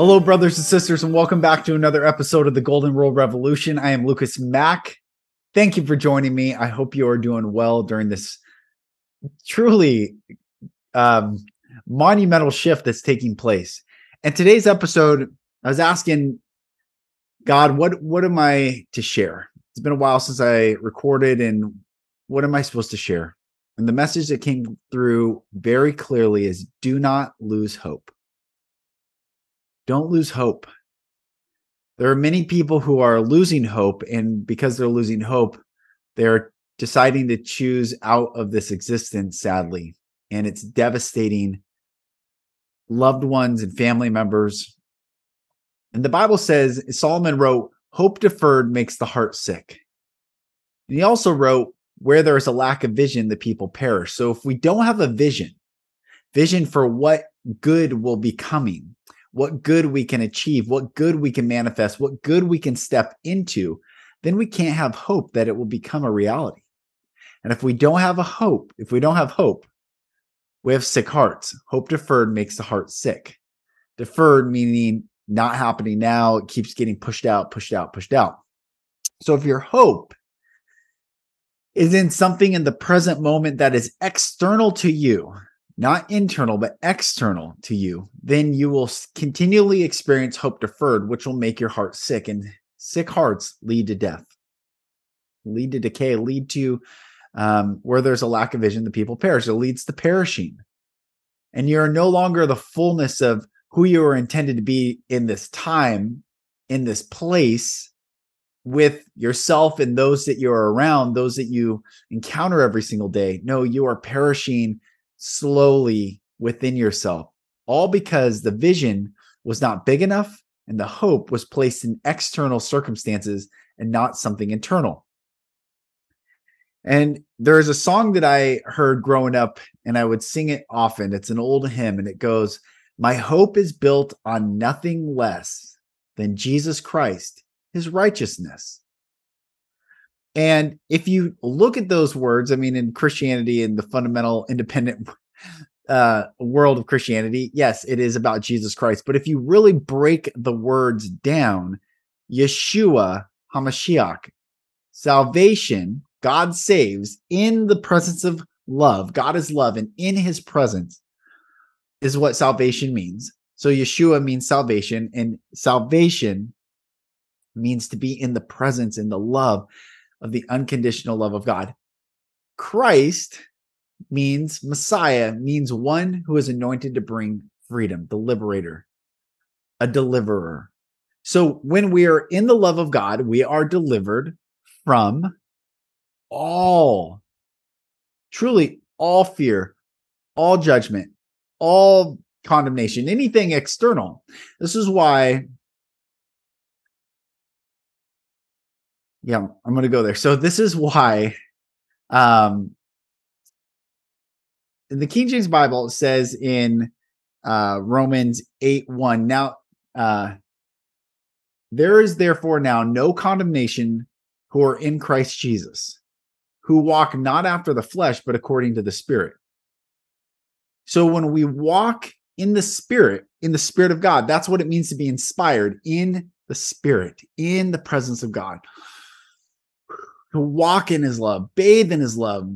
Hello, brothers and sisters, and welcome back to another episode of the Golden Rule Revolution. I am Lucas Mack. Thank you for joining me. I hope you are doing well during this truly um, monumental shift that's taking place. And today's episode, I was asking God, what what am I to share? It's been a while since I recorded, and what am I supposed to share? And the message that came through very clearly is do not lose hope. Don't lose hope. There are many people who are losing hope, and because they're losing hope, they're deciding to choose out of this existence, sadly. And it's devastating loved ones and family members. And the Bible says, Solomon wrote, Hope deferred makes the heart sick. And he also wrote, Where there is a lack of vision, the people perish. So if we don't have a vision, vision for what good will be coming, what good we can achieve, what good we can manifest, what good we can step into, then we can't have hope that it will become a reality. And if we don't have a hope, if we don't have hope, we have sick hearts. Hope deferred makes the heart sick. Deferred meaning not happening now, it keeps getting pushed out, pushed out, pushed out. So if your hope is in something in the present moment that is external to you, not internal, but external to you, then you will continually experience hope deferred, which will make your heart sick. And sick hearts lead to death, lead to decay, lead to um, where there's a lack of vision, the people perish. It leads to perishing. And you're no longer the fullness of who you were intended to be in this time, in this place, with yourself and those that you're around, those that you encounter every single day. No, you are perishing slowly within yourself, all because the vision was not big enough and the hope was placed in external circumstances and not something internal. And there's a song that I heard growing up, and I would sing it often. It's an old hymn, and it goes, My hope is built on nothing less than Jesus Christ, his righteousness. And if you look at those words, I mean, in Christianity and the fundamental independent uh, world of Christianity, yes, it is about Jesus Christ. But if you really break the words down, Yeshua HaMashiach, salvation, God saves in the presence of love. God is love, and in his presence is what salvation means. So Yeshua means salvation, and salvation means to be in the presence, in the love of the unconditional love of God. Christ means Messiah, means one who is anointed to bring freedom, the liberator, a deliverer. So when we are in the love of God, we are delivered from all, truly all fear, all judgment, all condemnation, anything external. This is why yeah, I'm going to go there. So this is why um the King James Bible says in uh Romans 8 1 now uh there is therefore now no condemnation who are in Christ Jesus who walk not after the flesh but according to the spirit. So when we walk in the spirit in the spirit of God that's what it means to be inspired in the spirit in the presence of God to walk in his love, bathe in his love,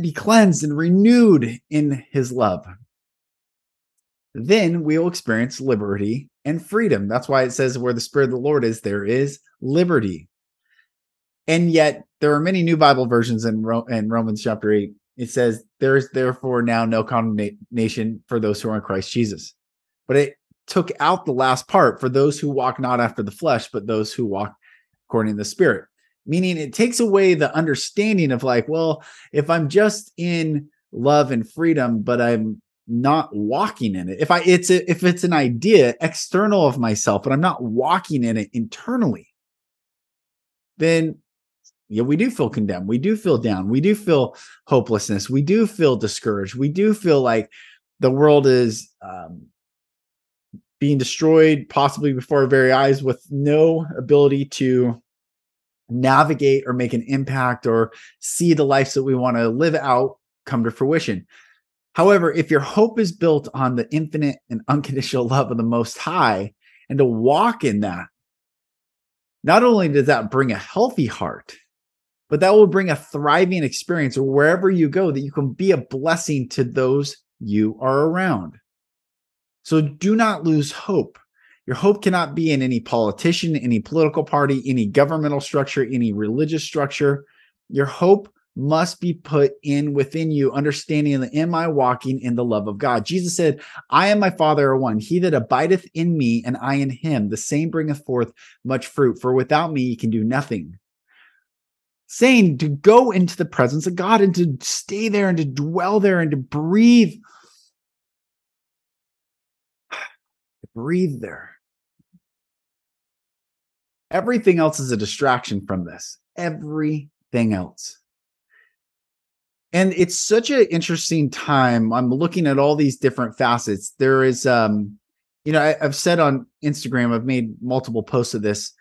be cleansed and renewed in his love. Then we will experience liberty and freedom. That's why it says, where the Spirit of the Lord is, there is liberty. And yet, there are many new Bible versions in, Ro- in Romans chapter 8. It says, There is therefore now no condemnation for those who are in Christ Jesus. But it took out the last part for those who walk not after the flesh, but those who walk according to the Spirit meaning it takes away the understanding of like well if i'm just in love and freedom but i'm not walking in it, if I it's a, if it's an idea external of myself, but I'm not walking in it internally, then yeah, we do feel condemned. We do feel down. We do feel hopelessness. We do feel discouraged. We do feel like the world is um, being destroyed, possibly before our very eyes, with no ability to navigate or make an impact or see the lives that we want to live out come to fruition. However, if your hope is built on the infinite and unconditional love of the Most High, and to walk in that, not only does that bring a healthy heart, but that will bring a thriving experience wherever you go that you can be a blessing to those you are around. So do not lose hope. Your hope cannot be in any politician, any political party, any governmental structure, any religious structure. Your hope must be put in within you, understanding that am I walking in the love of God? Jesus said, I and my Father are one. He that abideth in me and I in him, the same bringeth forth much fruit. For without me, ye can do nothing. Saying to go into the presence of God and to stay there and to dwell there and to breathe. breathe there. Everything else is a distraction from this. Everything else. And it's such an interesting time. I'm looking at all these different facets. There is, um, you know, I, I've said on Instagram, I've made multiple posts of this,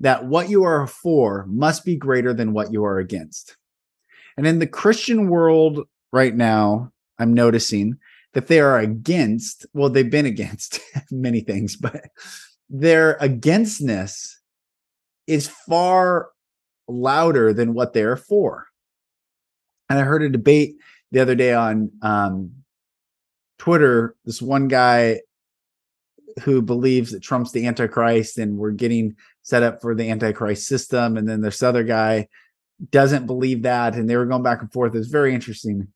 that what you are for must be greater than what you are against. And in the Christian world right now, I'm noticing that they are against, well, they've been against many things, but their againstness is far louder than what they're for. And I heard a debate the other day on um, Twitter. This one guy who believes that Trump's the Antichrist and we're getting set up for the Antichrist system. And then this other guy doesn't believe that. And they were going back and forth. It was very interesting.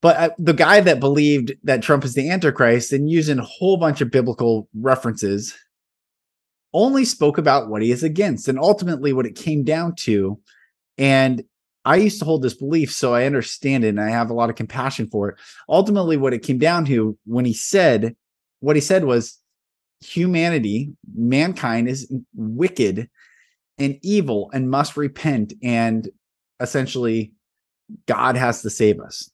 But uh, the guy that believed that Trump is the Antichrist and using a whole bunch of biblical references only spoke about what he is against and ultimately what it came down to. And I used to hold this belief, so I understand it and I have a lot of compassion for it. Ultimately, what it came down to when he said, what he said was humanity, mankind is wicked and evil and must repent. And essentially, God has to save us.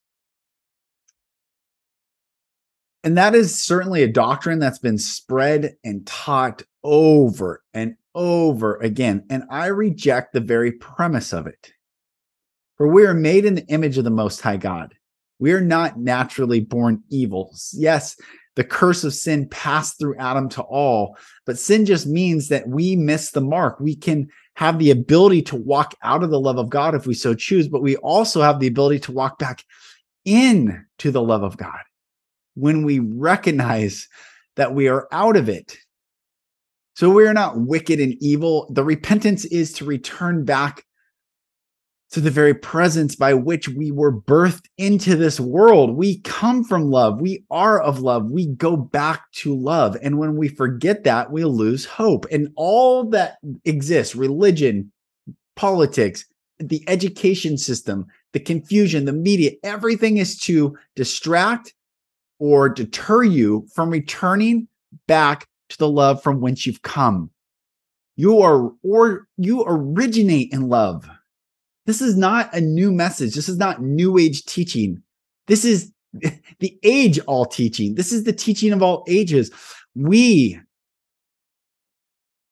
And that is certainly a doctrine that's been spread and taught over and over again. And I reject the very premise of it. For we are made in the image of the Most High God. We are not naturally born evil. Yes, the curse of sin passed through Adam to all, but sin just means that we miss the mark. We can have the ability to walk out of the love of God if we so choose, but we also have the ability to walk back in to the love of God when we recognize that we are out of it so we are not wicked and evil. The repentance is to return back to the very presence by which we were birthed into this world. We come from love. We are of love. We go back to love. And when we forget that, we lose hope. And all that exists religion, politics, the education system, the confusion, the media everything is to distract or deter you from returning back to the love from whence you've come. You are, or you originate in love. This is not a new message. This is not new age teaching. This is the age all teaching. This is the teaching of all ages. We,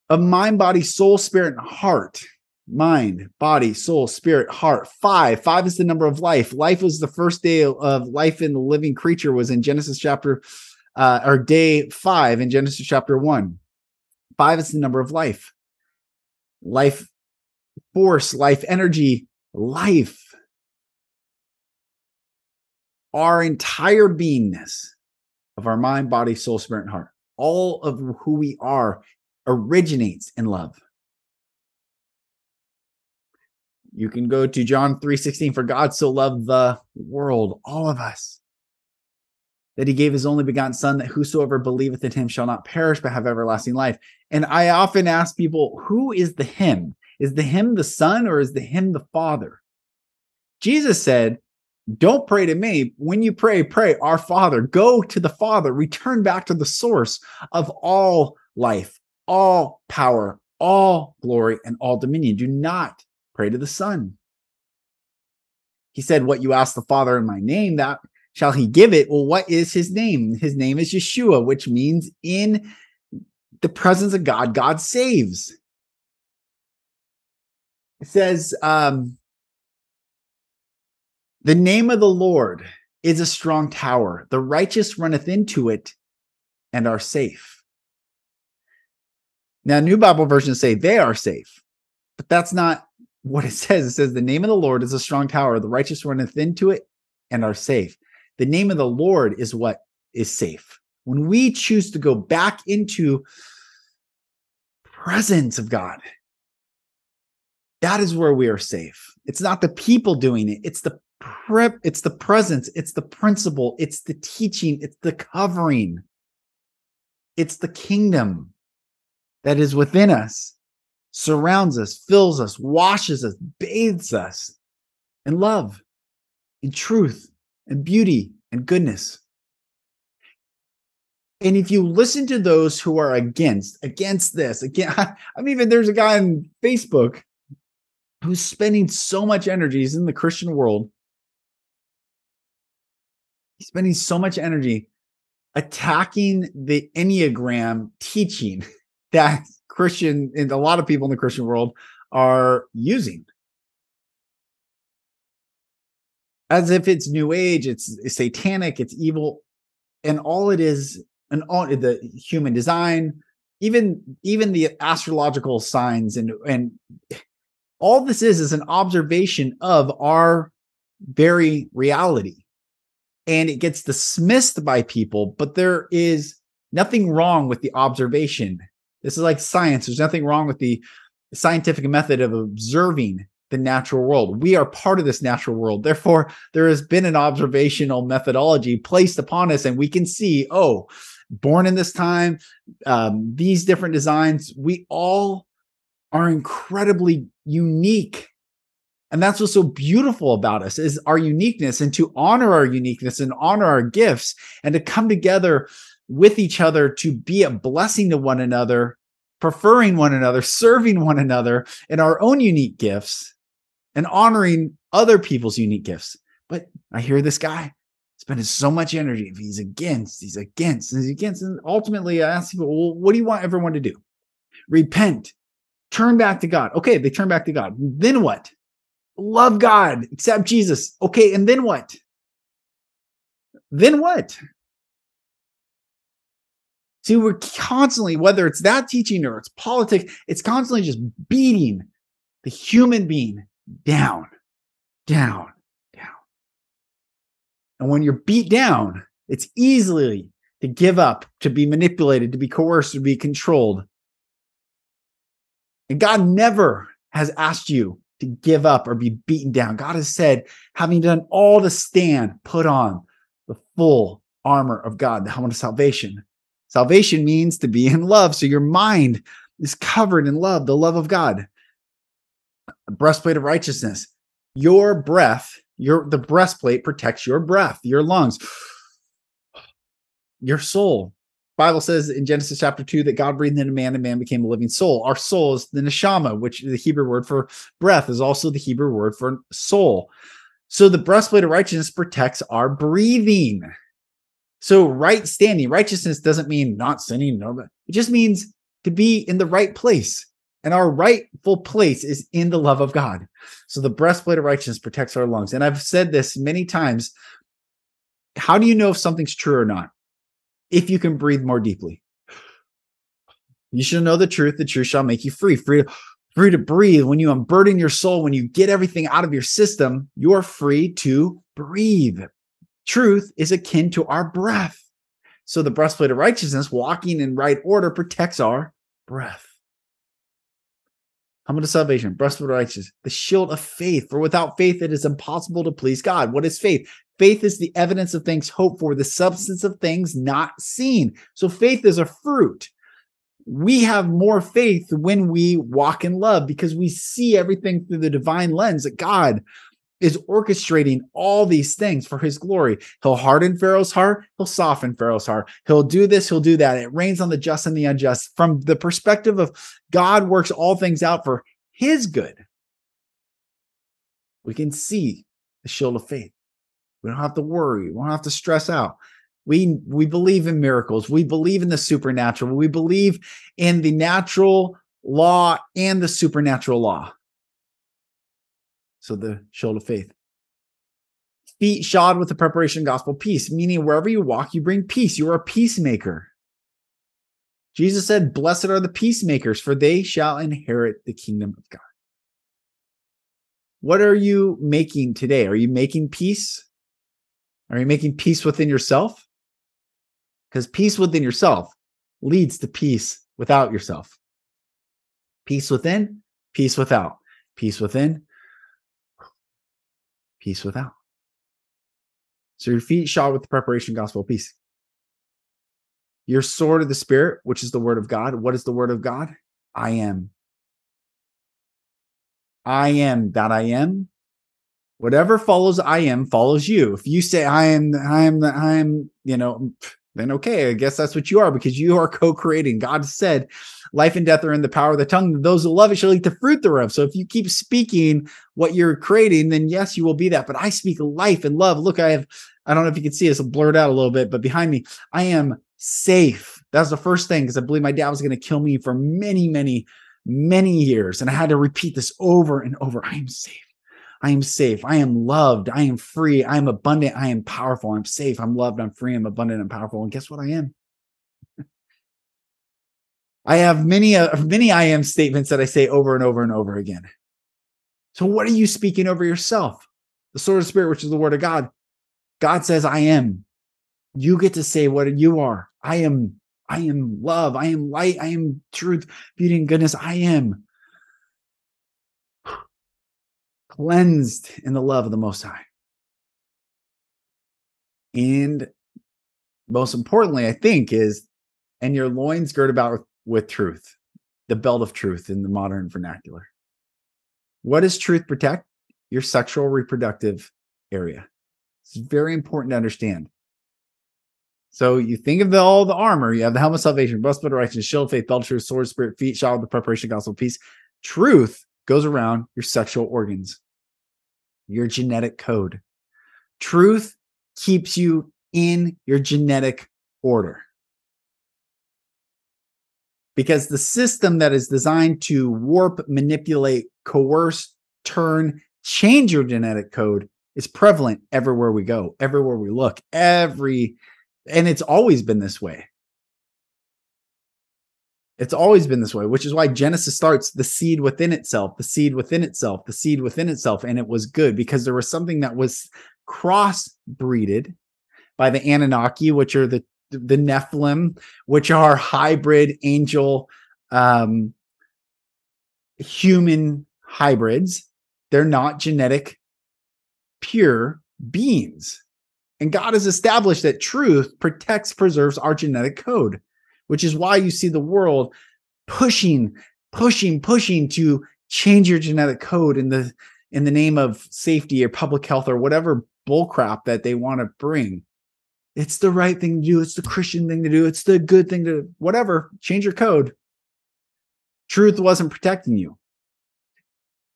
of mind, body, soul, spirit, and heart, mind, body, soul, spirit, heart. Five. Five is the number of life. Life was the first day of life in the living creature was in Genesis chapter uh, or day five in Genesis chapter one. Five is the number of life, life force, life energy, life. Our entire beingness of our mind, body, soul, spirit, and heart, all of who we are originates in love. You can go to John 3:16 for God so loved the world, all of us, that he gave his only begotten son that whosoever believeth in him shall not perish but have everlasting life. And I often ask people, who is the him? Is the him the son or is the him the father? Jesus said, don't pray to me. When you pray, pray, Our Father. Go to the Father. Return back to the source of all life, all power, all glory, and all dominion. Do not pray to the Son. He said, What you ask the Father in my name, that shall he give it. Well, what is his name? His name is Yeshua, which means in the presence of God, God saves. It says, um, the name of the Lord is a strong tower. The righteous runneth into it and are safe. Now, New Bible versions say they are safe, but that's not what it says. It says the name of the Lord is a strong tower. The righteous runneth into it and are safe. The name of the Lord is what is safe. When we choose to go back into presence of God, that is where we are safe. It's not the people doing it. It's the prep, it's the presence, it's the principle, it's the teaching, it's the covering. It's the kingdom that is within us, surrounds us, fills us, washes us, bathes us in love, in truth, and beauty and goodness. And if you listen to those who are against, against this, again, I mean, even there's a guy on Facebook who's spending so much energy, he's in the Christian world. He's spending so much energy attacking the Enneagram teaching that Christian and a lot of people in the Christian world are using. As if it's new age, it's satanic, it's evil, and all it is, and all the human design, even even the astrological signs and and all this is is an observation of our very reality. And it gets dismissed by people but there is nothing wrong with the observation. This is like science. There's nothing wrong with the scientific method of observing the natural world. We are part of this natural world. Therefore there has been an observational methodology placed upon us and we can see oh born in this time um, these different designs we all are incredibly unique. And that's what's so beautiful about us is our uniqueness and to honor our uniqueness and honor our gifts and to come together with each other to be a blessing to one another preferring one another serving one another in our own unique gifts and honoring other people's unique gifts but i hear this guy spending so much energy if he's against he's against he's against and ultimately i ask people well what do you want everyone to do repent turn back to God. Okay, they turn back to God. Then what? Love God, accept Jesus. Okay, and then what? Then what? See, we're constantly, whether it's that teaching or it's politics, it's constantly just beating the human being down, down, down. And when you're beat down, it's easily to give up, to be manipulated, to be coerced, to be controlled. And God never has asked you to give up or be beaten down. God has said, having done all to stand, put on the full armor of God, the helmet of salvation. Salvation means to be in love. So your mind is covered in love, the love of God. Breastplate of righteousness. Your breath, your the breastplate protects your breath, your lungs, your soul, Bible says in Genesis chapter 2 that God breathed into man and man became a living soul. Our soul is the neshama, which the Hebrew word for breath is also the Hebrew word for soul. So the breastplate of righteousness protects our breathing. So right standing, righteousness doesn't mean not sinning. No, it just means to be in the right place. And our rightful place is in the love of God. So the breastplate of righteousness protects our lungs. And I've said this many times. How do you know if something's true or not? if you can breathe more deeply. You shall know the truth. The truth shall make you free. Free to, free to breathe. When you unburden your soul, when you get everything out of your system, you're free to breathe. Truth is akin to our breath. So the breastplate of righteousness, walking in right order, protects our breath. Helmet of salvation, breastplate of righteousness, the shield of faith. For without faith, it is impossible to please God. What is faith? Faith is the evidence of things hoped for, the substance of things not seen. So faith is a fruit. We have more faith when we walk in love because we see everything through the divine lens that God is orchestrating all these things for his glory. He'll harden Pharaoh's heart, he'll soften Pharaoh's heart. He'll do this, he'll do that. It rains on the just and the unjust. From the perspective of God works all things out for his good. We can see the shield of faith. We don't have to worry, we don't have to stress out. We we believe in miracles. We believe in the supernatural. We believe in the natural law and the supernatural law. So the shield of faith. Feet shod with the preparation gospel peace, meaning wherever you walk, you bring peace. You are a peacemaker. Jesus said, Blessed are the peacemakers, for they shall inherit the kingdom of God. What are you making today? Are you making peace? Are you making peace within yourself? Because peace within yourself leads to peace without yourself. Peace within, peace without. Peace within, peace without. So your feet shod with the preparation gospel of peace. Your sword of the spirit, which is the word of God. What is the word of God? I am. I am that I am. Whatever follows I am follows you. If you say I am, I am, I am, you know, then okay, I guess that's what you are because you are co-creating. God said, life and death are in the power of the tongue. Those who love it shall eat the fruit thereof. So if you keep speaking what you're creating, then yes, you will be that. But I speak life and love. Look, I have, I don't know if you can see this, blurred out a little bit, but behind me, I am safe. That's the first thing because I believe my dad was going to kill me for many, many, many years. And I had to repeat this over and over. I am safe. I am safe. I am loved. I am free. I am abundant. I am powerful. I'm safe. I'm loved. I'm free. I'm abundant. I'm powerful. And guess what I am? I have many, uh, many I am statements that I say over and over and over again. So, what are you speaking over yourself? The sword of spirit, which is the word of God. God says, I am. You get to say what you are. I am. I am love. I am light. I am truth, beauty, and goodness. I am cleansed in the love of the Most High. And most importantly, I think, is and your loins girt about with, with truth, the belt of truth in the modern vernacular. What does truth protect? Your sexual reproductive area. It's very important to understand. So you think of the, all the armor, you have the helmet of salvation, breastplate of righteousness, shield of faith, belt truth, sword, spirit, feet, shod with the preparation gospel peace. Truth goes around your sexual organs your genetic code. Truth keeps you in your genetic order. Because the system that is designed to warp, manipulate, coerce, turn, change your genetic code is prevalent everywhere we go, everywhere we look, every, and it's always been this way. It's always been this way, which is why Genesis starts the seed within itself, the seed within itself, the seed within itself. And it was good because there was something that was crossbreeded by the Anunnaki, which are the the Nephilim, which are hybrid angel um, human hybrids. They're not genetic pure beings. And God has established that truth protects, preserves our genetic code which is why you see the world pushing, pushing, pushing to change your genetic code in the in the name of safety or public health or whatever bullcrap that they want to bring. It's the right thing to do. It's the Christian thing to do. It's the good thing to whatever. Change your code. Truth wasn't protecting you.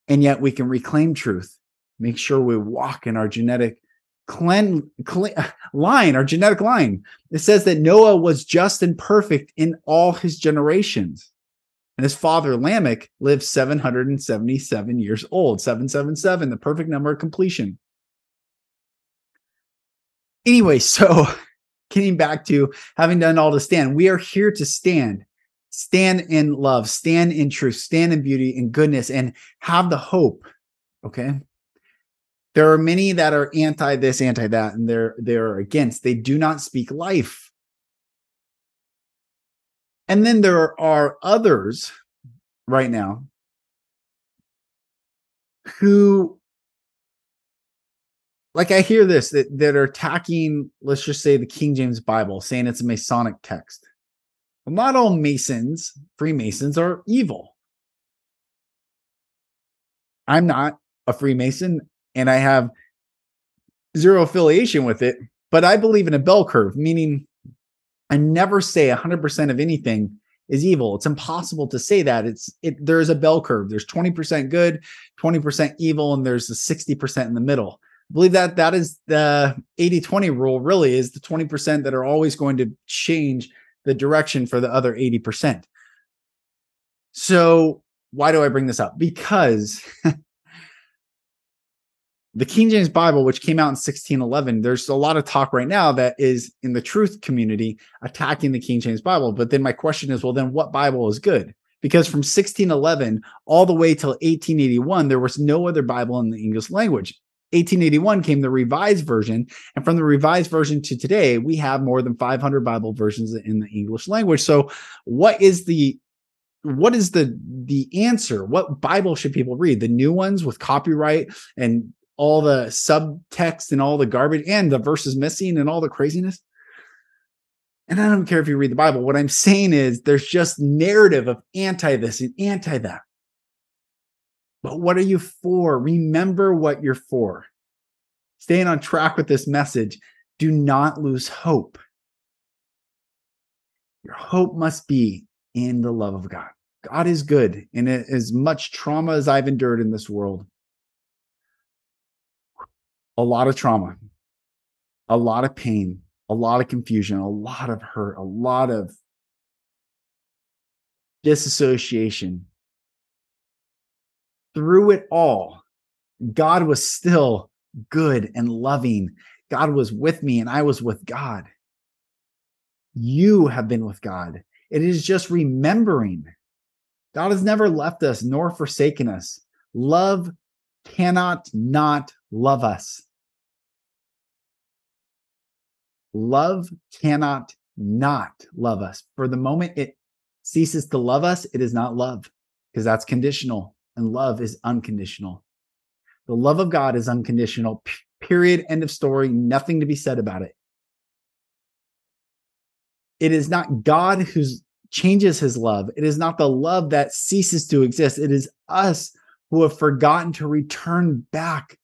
And yet we can reclaim truth. Make sure we walk in our genetic clean, clean line, our genetic line. It says that Noah was just and perfect in all his generations. And his father Lamech lived 777 years old, 777, the perfect number of completion. Anyway, so getting back to having done all to stand, we are here to stand. Stand in love, stand in truth, stand in beauty and goodness, and have the hope. Okay. There are many that are anti this, anti that, and they're they're against. They do not speak life. And then there are others right now who like I hear this that, that are attacking, let's just say the King James Bible, saying it's a Masonic text. Well, not all Masons, Freemasons are evil. I'm not a Freemason and I have zero affiliation with it, but I believe in a bell curve, meaning I never say 100% of anything is evil. It's impossible to say that. It's it there's a bell curve. There's 20% good, 20% evil and there's a 60% in the middle. I believe that that is the 80-20 rule really is the 20% that are always going to change the direction for the other 80%. So, why do I bring this up? Because the King James Bible, which came out in 1611, there's a lot of talk right now that is in the truth community attacking the King James Bible. But then my question is, well, then what Bible is good? Because from 1611 all the way till 1881, there was no other Bible in the English language. 1881 came the revised version. And from the revised version to today, we have more than 500 Bible versions in the English language. So, what is the what is the the answer what bible should people read the new ones with copyright and all the subtext and all the garbage and the verses missing and all the craziness. And I don't care if you read the Bible. What I'm saying is there's just narrative of anti this and anti that. But what are you for? Remember what you're for. Staying on track with this message, do not lose hope. Your hope must be in the love of God. God is good. And as much trauma as I've endured in this world, a lot of trauma, a lot of pain, a lot of confusion, a lot of hurt, a lot of disassociation. Through it all, God was still good and loving. God was with me and I was with God. You have been with God. It is just remembering. God has never left us nor forsaken us. Love cannot not love us. Love cannot not love us. For the moment it ceases to love us, it is not love because that's conditional and love is unconditional. The love of God is unconditional, period. End of story. Nothing to be said about it. It is not God who changes his love. It is not the love that ceases to exist. It is us who have forgotten to return back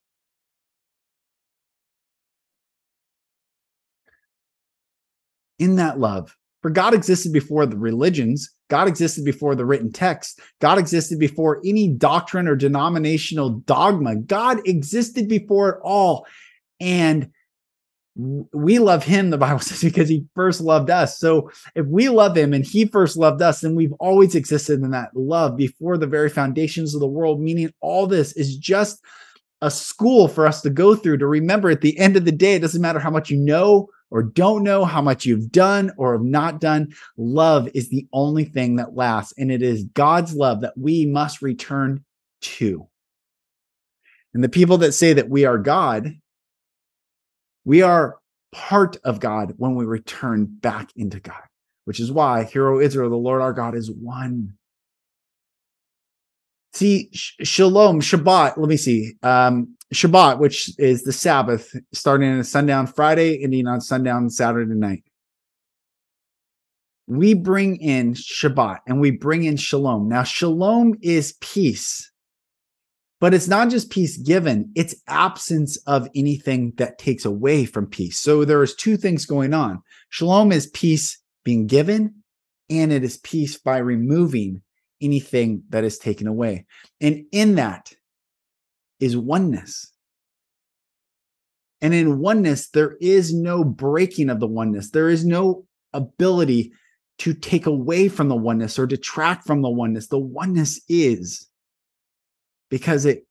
in that love. For God existed before the religions, God existed before the written text, God existed before any doctrine or denominational dogma. God existed before it all. And we love him, the Bible says, because he first loved us. So if we love him and he first loved us, then we've always existed in that love before the very foundations of the world, meaning all this is just a school for us to go through to remember at the end of the day, it doesn't matter how much you know or don't know how much you've done or have not done. Love is the only thing that lasts. And it is God's love that we must return to. And the people that say that we are God, we are part of God when we return back into God, which is why, Hear O Israel, the Lord our God is one. See, shalom, Shabbat. Let me see. Um, Shabbat, which is the Sabbath, starting on sundown Friday, ending on sundown Saturday night. We bring in Shabbat and we bring in shalom. Now, shalom is peace, but it's not just peace given, it's absence of anything that takes away from peace. So there's two things going on. Shalom is peace being given, and it is peace by removing anything that is taken away. And in that, is oneness. And in oneness, there is no breaking of the oneness. There is no ability to take away from the oneness or detract from the oneness. The oneness is because it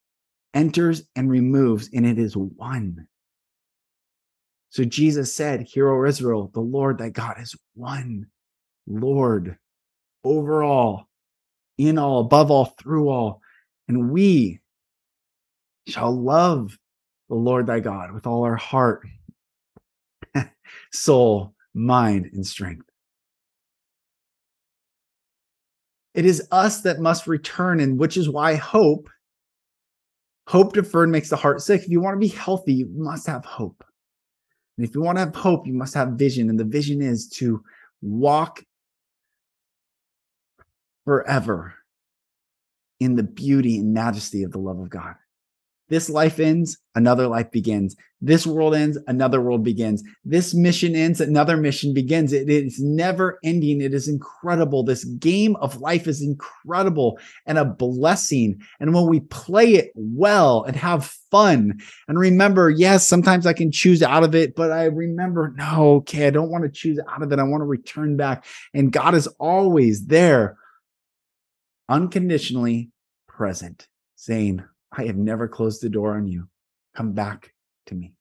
enters and removes, and it is one. So Jesus said, Hear, O Israel, the Lord thy God is one Lord over all, in all, above all, through all. And we shall love the Lord thy God with all our heart, soul, mind, and strength. It is us that must return, and which is why hope, hope deferred makes the heart sick. If you want to be healthy, you must have hope. And if you want to have hope, you must have vision. And the vision is to walk forever in the beauty and majesty of the love of God. This life ends, another life begins. This world ends, another world begins. This mission ends, another mission begins. It is never ending. It is incredible. This game of life is incredible and a blessing. And when we play it well and have fun, and remember, yes, sometimes I can choose out of it, but I remember, no, okay, I don't want to choose out of it. I want to return back. And God is always there, unconditionally present, saying, I have never closed the door on you. Come back to me.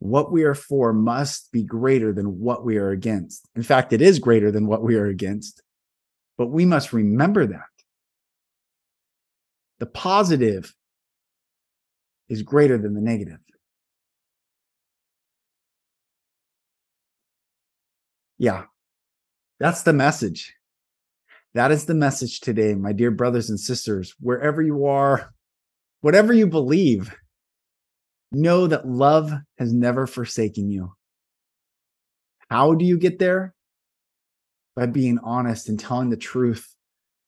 What we are for must be greater than what we are against. In fact, it is greater than what we are against, but we must remember that. The positive is greater than the negative. Yeah, that's the message. That is the message today, my dear brothers and sisters, wherever you are, whatever you believe, know that love has never forsaken you. How do you get there? By being honest and telling the truth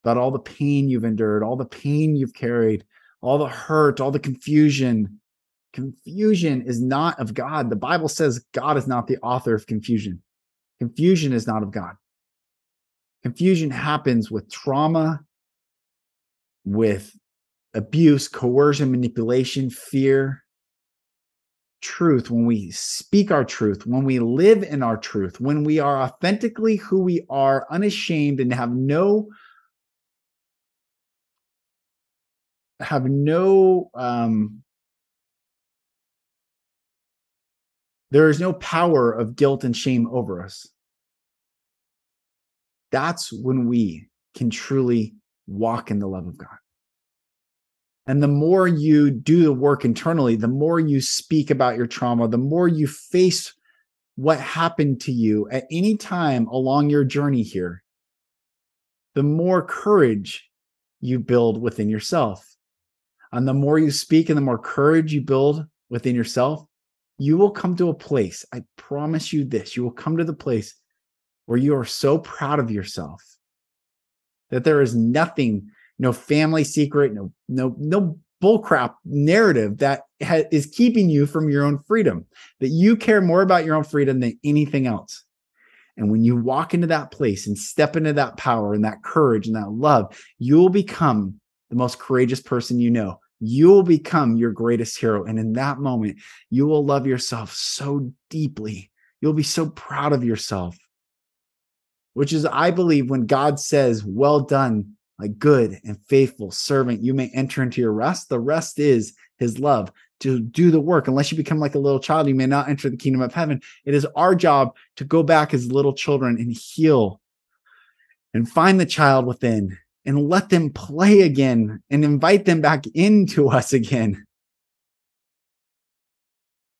about all the pain you've endured, all the pain you've carried, all the hurt, all the confusion. Confusion is not of God. The Bible says God is not the author of confusion. Confusion is not of God. Confusion happens with trauma, with abuse, coercion, manipulation, fear. Truth, when we speak our truth, when we live in our truth, when we are authentically who we are, unashamed, and have no have no um there is no power of guilt and shame over us that's when we can truly walk in the love of God. And the more you do the work internally, the more you speak about your trauma, the more you face what happened to you at any time along your journey here, the more courage you build within yourself. And the more you speak and the more courage you build within yourself, you will come to a place. I promise you this you will come to the place where you are so proud of yourself that there is nothing, no family secret, no no no bullcrap narrative that ha- is keeping you from your own freedom. That you care more about your own freedom than anything else. And when you walk into that place and step into that power and that courage and that love, you will become the most courageous person you know. You will become your greatest hero. And in that moment, you will love yourself so deeply. You'll be so proud of yourself which is, I believe, when God says, Well done, my good and faithful servant, you may enter into your rest. The rest is his love to do the work. Unless you become like a little child, you may not enter the kingdom of heaven. It is our job to go back as little children and heal and find the child within and let them play again and invite them back into us again.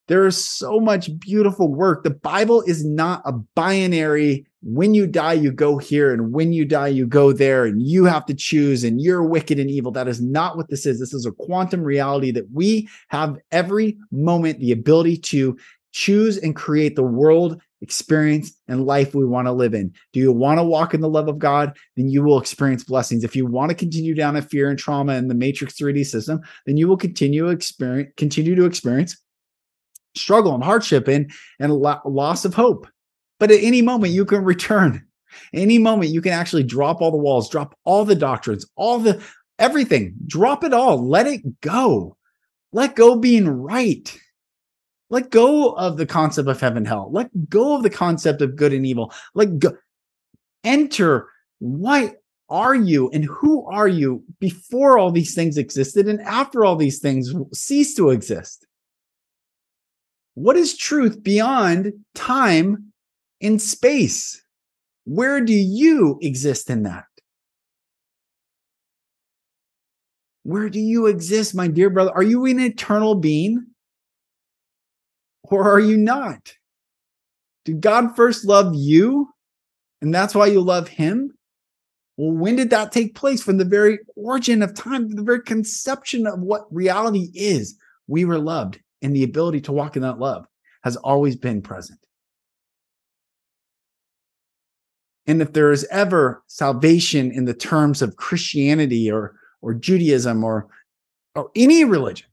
There is so much beautiful work. The Bible is not a binary when you die, you go here, and when you die, you go there, and you have to choose, and you're wicked and evil. That is not what this is. This is a quantum reality that we have every moment the ability to choose and create the world experience and life we want to live in. Do you want to walk in the love of God? Then you will experience blessings. If you want to continue down a fear and trauma in the matrix 3D system, then you will continue experience continue to experience struggle and hardship and and loss of hope. But at any moment, you can return. Any moment, you can actually drop all the walls, drop all the doctrines, all the everything, drop it all, let it go. Let go being right. Let go of the concept of heaven, hell. Let go of the concept of good and evil. Let go. Enter what are you and who are you before all these things existed and after all these things cease to exist? What is truth beyond time and space. Where do you exist in that? Where do you exist, my dear brother? Are you an eternal being or are you not? Did God first love you and that's why you love him? Well, when did that take place? From the very origin of time, the very conception of what reality is. We were loved, and the ability to walk in that love has always been present. And if there is ever salvation in the terms of Christianity or, or Judaism or or any religion.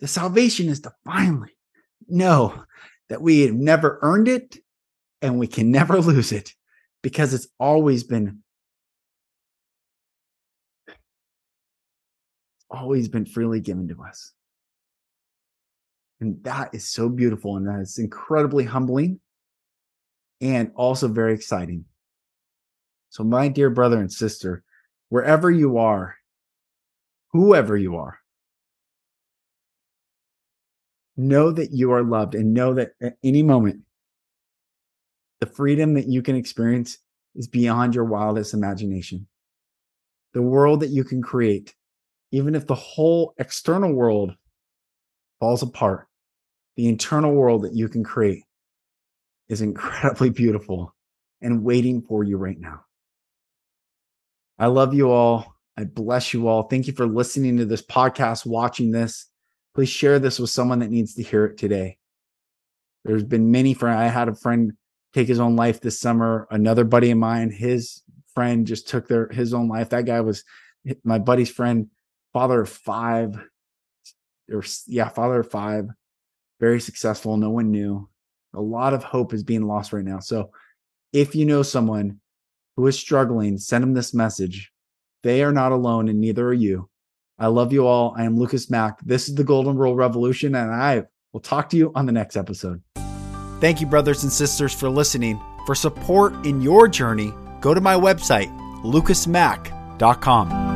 The salvation is to finally know that we have never earned it and we can never lose it because it's always been always been freely given to us. And that is so beautiful and that is incredibly humbling and also very exciting. So, my dear brother and sister, wherever you are, whoever you are, know that you are loved and know that at any moment, the freedom that you can experience is beyond your wildest imagination. The world that you can create, even if the whole external world falls apart, the internal world that you can create is incredibly beautiful and waiting for you right now. I love you all. I bless you all. Thank you for listening to this podcast, watching this. Please share this with someone that needs to hear it today. There's been many friends. I had a friend take his own life this summer. Another buddy of mine, his friend just took their his own life. That guy was my buddy's friend, father of five, or yeah, father of five, very successful. No one knew. A lot of hope is being lost right now. So if you know someone who is struggling, send them this message. They are not alone, and neither are you. I love you all. I am Lucas Mack. This is the Golden Rule Revolution, and I will talk to you on the next episode. Thank you, brothers and sisters, for listening. For support in your journey, go to my website, lucasmack.com.